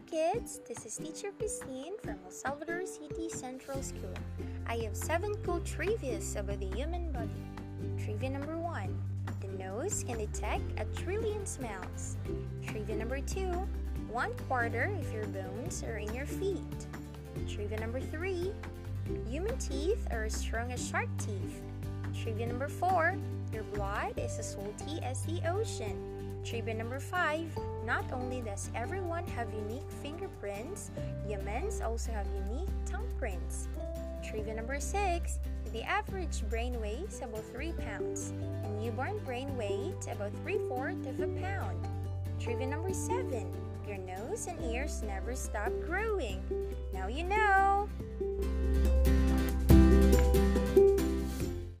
kids, this is teacher Christine from El Salvador City Central School. I have seven cool trivias about the human body. Trivia number one The nose can detect a trillion smells. Trivia number two One quarter of your bones are in your feet. Trivia number three Human teeth are as strong as shark teeth. Trivia number four Your blood is as salty as the ocean. Trivia number five Not only does everyone have unique fingerprints, humans also have unique tongue prints. Trivia number six The average brain weighs about 3 pounds. A newborn brain weighs about 3 fourths of a pound. Trivia number seven Your nose and ears never stop growing. Now you know!